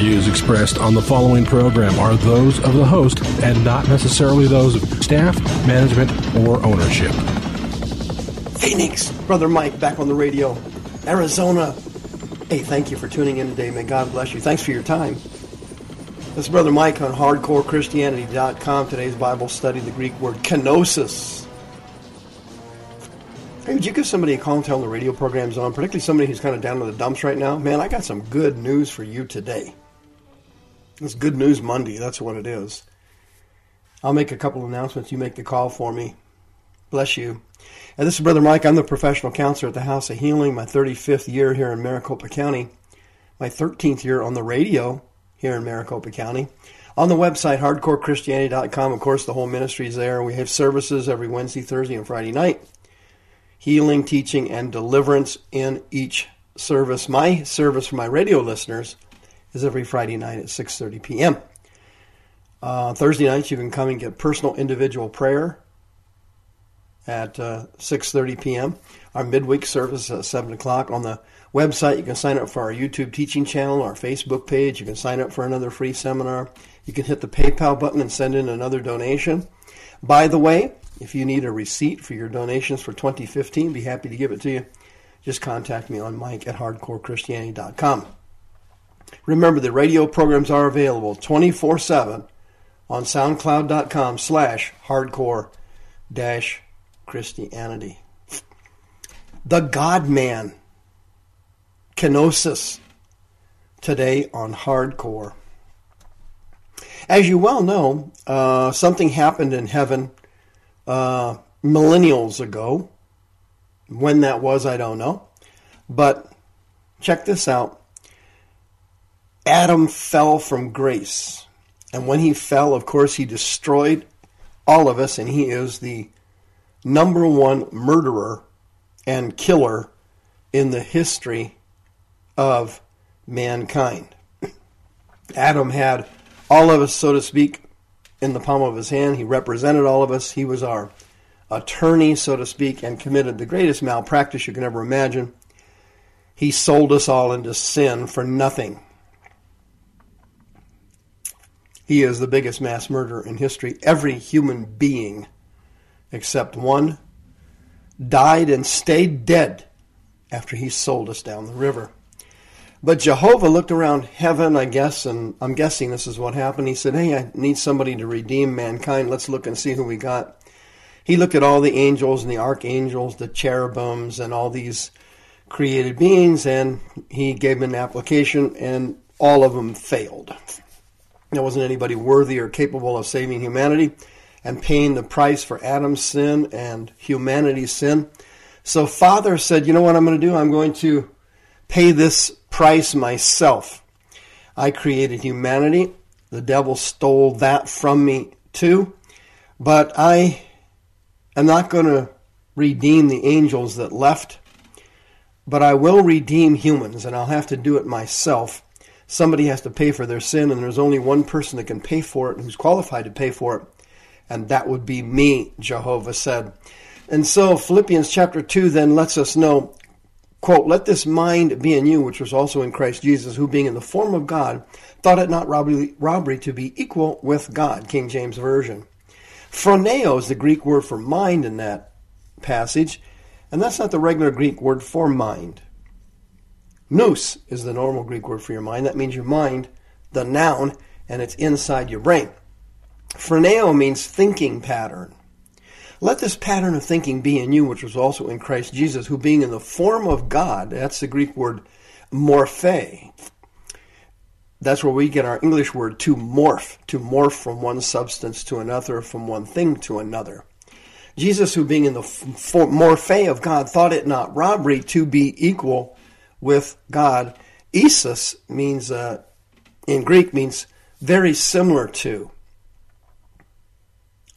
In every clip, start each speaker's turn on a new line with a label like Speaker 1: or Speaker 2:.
Speaker 1: views expressed on the following program are those of the host and not necessarily those of staff, management, or ownership.
Speaker 2: Phoenix, Brother Mike, back on the radio. Arizona. Hey, thank you for tuning in today. May God bless you. Thanks for your time. This is Brother Mike on HardcoreChristianity.com. Today's Bible study, the Greek word kenosis. Hey, would you give somebody a call and tell them the radio program's on, particularly somebody who's kind of down in the dumps right now? Man, I got some good news for you today. It's Good News Monday. That's what it is. I'll make a couple announcements. You make the call for me. Bless you. And this is Brother Mike. I'm the professional counselor at the House of Healing, my 35th year here in Maricopa County, my 13th year on the radio here in Maricopa County. On the website, hardcorechristianity.com, of course, the whole ministry is there. We have services every Wednesday, Thursday, and Friday night. Healing, teaching, and deliverance in each service. My service for my radio listeners is every Friday night at 6.30 p.m. Uh, Thursday nights, you can come and get personal individual prayer at uh, 6.30 p.m. Our midweek service at 7 o'clock. On the website, you can sign up for our YouTube teaching channel, our Facebook page. You can sign up for another free seminar. You can hit the PayPal button and send in another donation. By the way, if you need a receipt for your donations for 2015, be happy to give it to you. Just contact me on mike at hardcorechristianity.com. Remember, the radio programs are available 24-7 on soundcloud.com slash hardcore dash Christianity. The God Man, Kenosis, today on Hardcore. As you well know, uh, something happened in heaven uh, millennials ago. When that was, I don't know. But check this out Adam fell from grace. And when he fell, of course, he destroyed all of us, and he is the number one murderer and killer in the history of mankind. Adam had all of us, so to speak, in the palm of his hand. He represented all of us. He was our attorney, so to speak, and committed the greatest malpractice you can ever imagine. He sold us all into sin for nothing. He is the biggest mass murderer in history. Every human being, except one, died and stayed dead after he sold us down the river. But Jehovah looked around heaven, I guess, and I'm guessing this is what happened. He said, Hey, I need somebody to redeem mankind. Let's look and see who we got. He looked at all the angels and the archangels, the cherubims, and all these created beings, and he gave them an application, and all of them failed. There wasn't anybody worthy or capable of saving humanity and paying the price for Adam's sin and humanity's sin. So Father said, You know what I'm going to do? I'm going to pay this price myself. I created humanity. The devil stole that from me too. But I am not going to redeem the angels that left. But I will redeem humans, and I'll have to do it myself. Somebody has to pay for their sin, and there's only one person that can pay for it and who's qualified to pay for it, and that would be me, Jehovah said. And so Philippians chapter 2 then lets us know quote, let this mind be in you, which was also in Christ Jesus, who being in the form of God, thought it not robbery, robbery to be equal with God, King James Version. Phroneo is the Greek word for mind in that passage, and that's not the regular Greek word for mind. Nous is the normal Greek word for your mind. That means your mind, the noun, and it's inside your brain. Phroneo means thinking pattern. Let this pattern of thinking be in you, which was also in Christ Jesus, who being in the form of God, that's the Greek word morphe. That's where we get our English word to morph, to morph from one substance to another, from one thing to another. Jesus, who being in the morphe of God, thought it not robbery to be equal with God. Isos means, uh, in Greek, means very similar to,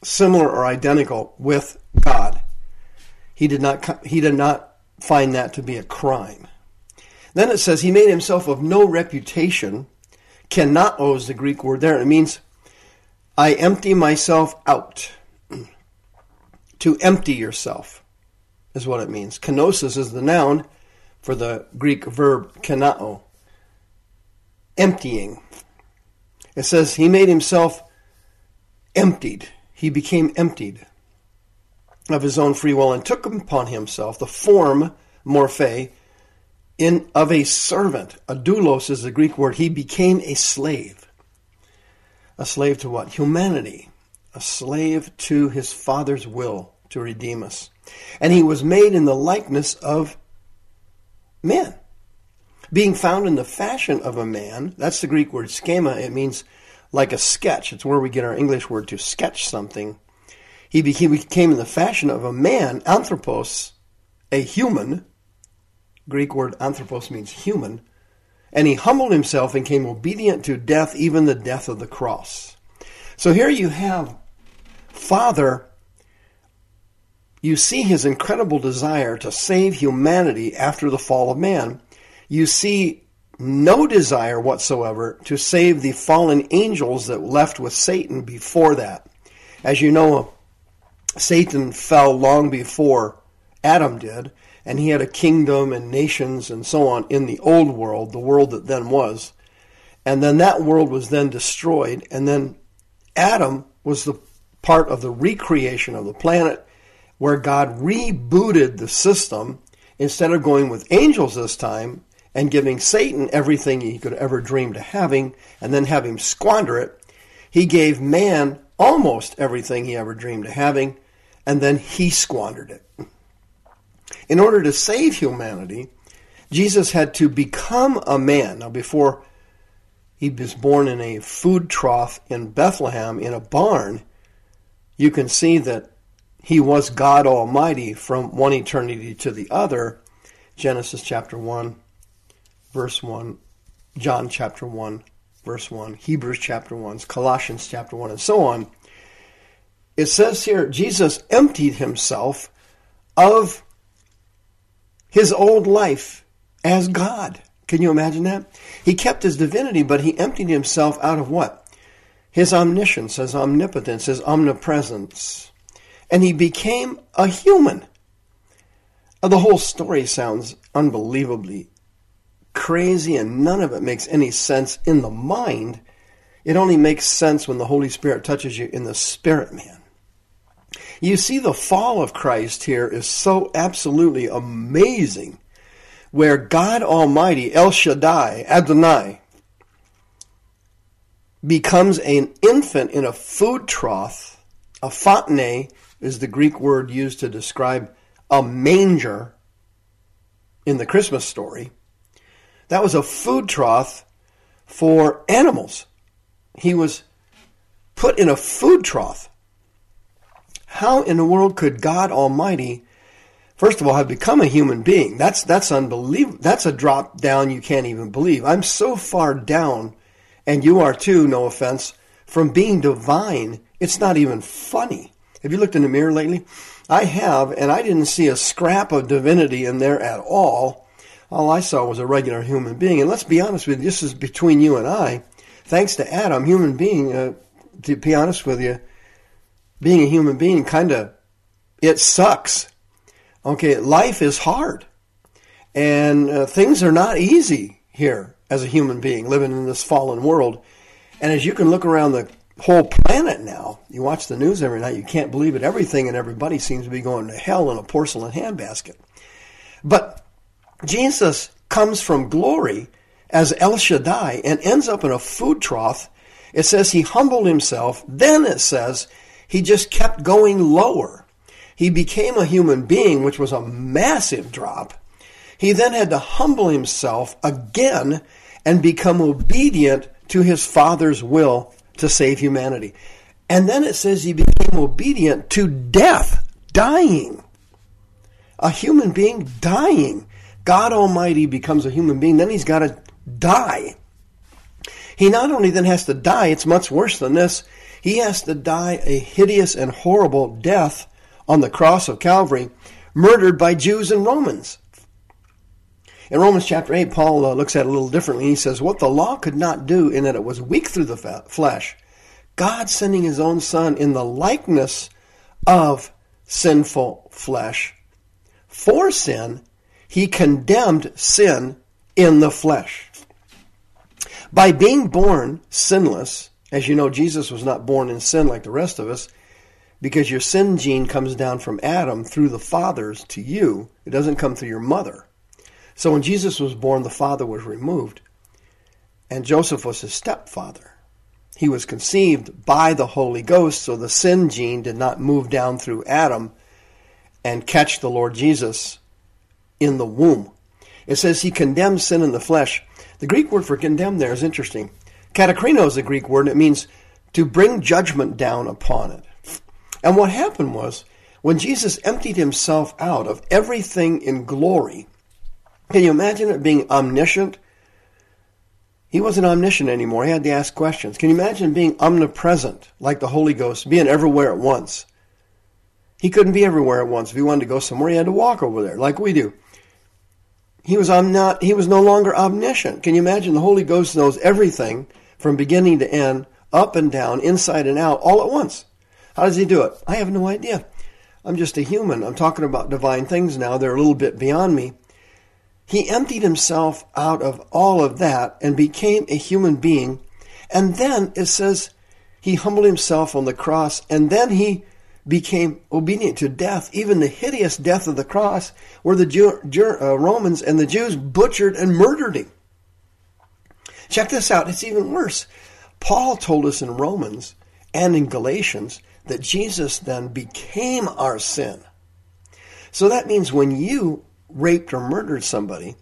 Speaker 2: similar or identical with God. He did not, he did not find that to be a crime. Then it says, He made himself of no reputation. Kenao is the Greek word there. It means, I empty myself out. to empty yourself is what it means. Kenosis is the noun for the Greek verb kenao, emptying. It says, He made himself emptied. He became emptied of his own free will and took upon himself the form, morphe, in of a servant. A doulos is the Greek word. He became a slave. A slave to what? Humanity. A slave to his father's will to redeem us. And he was made in the likeness of men. Being found in the fashion of a man, that's the Greek word schema. It means like a sketch. It's where we get our English word to sketch something. He became in the fashion of a man, anthropos, a human, Greek word anthropos means human, and he humbled himself and came obedient to death, even the death of the cross. So here you have Father, you see his incredible desire to save humanity after the fall of man. You see no desire whatsoever to save the fallen angels that left with Satan before that. As you know, Satan fell long before Adam did, and he had a kingdom and nations and so on in the old world, the world that then was. And then that world was then destroyed, and then Adam was the part of the recreation of the planet where God rebooted the system instead of going with angels this time and giving Satan everything he could ever dream to having and then have him squander it. He gave man almost everything he ever dreamed of having and then he squandered it. In order to save humanity, Jesus had to become a man. Now, before he was born in a food trough in Bethlehem in a barn, you can see that he was God Almighty from one eternity to the other. Genesis chapter 1, verse 1, John chapter 1, verse 1, Hebrews chapter 1, Colossians chapter 1, and so on. It says here, Jesus emptied himself of his old life as God. Can you imagine that? He kept his divinity, but he emptied himself out of what? His omniscience, his omnipotence, his omnipresence. And he became a human. The whole story sounds unbelievably crazy, and none of it makes any sense in the mind. It only makes sense when the Holy Spirit touches you in the spirit, man. You see, the fall of Christ here is so absolutely amazing, where God Almighty, El Shaddai, Adonai, becomes an infant in a food trough. A phatne is the Greek word used to describe a manger in the Christmas story. That was a food trough for animals. He was put in a food trough how in the world could God Almighty, first of all, have become a human being? That's that's unbelievable. That's a drop down you can't even believe. I'm so far down, and you are too. No offense, from being divine. It's not even funny. Have you looked in the mirror lately? I have, and I didn't see a scrap of divinity in there at all. All I saw was a regular human being. And let's be honest with you, this is between you and I. Thanks to Adam, human being, uh, to be honest with you, being a human being kind of it sucks. Okay, life is hard. And uh, things are not easy here as a human being living in this fallen world. And as you can look around the whole planet now, you watch the news every night, you can't believe it. Everything and everybody seems to be going to hell in a porcelain handbasket. But Jesus comes from glory as El Shaddai and ends up in a food trough. It says he humbled himself. Then it says he just kept going lower. He became a human being, which was a massive drop. He then had to humble himself again and become obedient to his Father's will to save humanity. And then it says he became obedient to death. dying. A human being dying. God Almighty becomes a human being, then he's got to die. He not only then has to die, it's much worse than this. He has to die a hideous and horrible death on the cross of Calvary, murdered by Jews and Romans. In Romans chapter 8, Paul uh, looks at it a little differently. He says, What the law could not do, in that it was weak through the flesh, God sending his own Son in the likeness of sinful flesh for sin, he condemned sin in the flesh. By being born sinless, as you know, Jesus was not born in sin like the rest of us, because your sin gene comes down from Adam through the fathers to you. It doesn't come through your mother. So when Jesus was born, the father was removed, and Joseph was his stepfather. He was conceived by the Holy Ghost, so the sin gene did not move down through Adam and catch the Lord Jesus in the womb. It says he condemns sin in the flesh. The Greek word for condemn there is interesting. Katakrino is the Greek word, and it means to bring judgment down upon it. And what happened was, when Jesus emptied himself out of everything in glory, can you imagine it being omniscient? He wasn't omniscient anymore. He had to ask questions. Can you imagine being omnipresent, like the Holy Ghost, being everywhere at once? He couldn't be everywhere at once. If he wanted to go somewhere, he had to walk over there, like we do. He was omni- he was no longer omniscient. Can you imagine the Holy Ghost knows everything from beginning to end, up and down, inside and out, all at once? How does he do it? I have no idea. I'm just a human. I'm talking about divine things now. They're a little bit beyond me. He emptied himself out of all of that and became a human being. And then it says he humbled himself on the cross and then he became obedient to death, even the hideous death of the cross, where the Jew, uh, Romans and the Jews butchered and murdered him. Check this out, it's even worse. Paul told us in Romans and in Galatians that Jesus then became our sin. So that means when you raped or murdered somebody,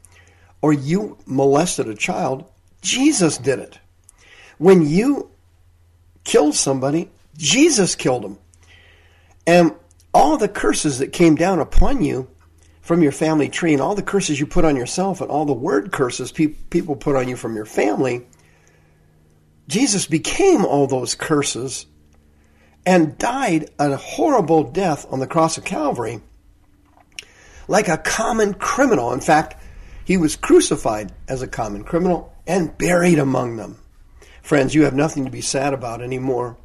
Speaker 2: or you molested a child, Jesus did it. When you killed somebody, Jesus killed him. And all the curses that came down upon you from your family tree and all the curses you put on yourself and all the word curses pe- people put on you from your family, Jesus became all those curses and died a horrible death on the cross of Calvary like a common criminal. In fact, he was crucified as a common criminal and buried among them. Friends, you have nothing to be sad about anymore.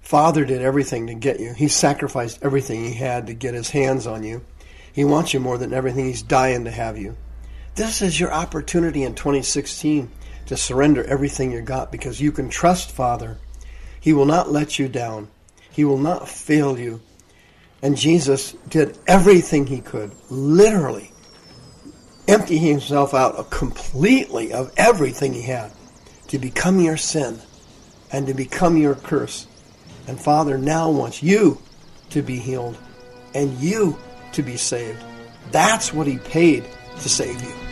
Speaker 2: Father did everything to get you. He sacrificed everything he had to get his hands on you. He wants you more than everything. He's dying to have you. This is your opportunity in 2016 to surrender everything you got because you can trust Father. He will not let you down. He will not fail you. And Jesus did everything he could, literally, empty himself out completely of everything he had to become your sin and to become your curse. And Father now wants you to be healed and you to be saved. That's what he paid to save you.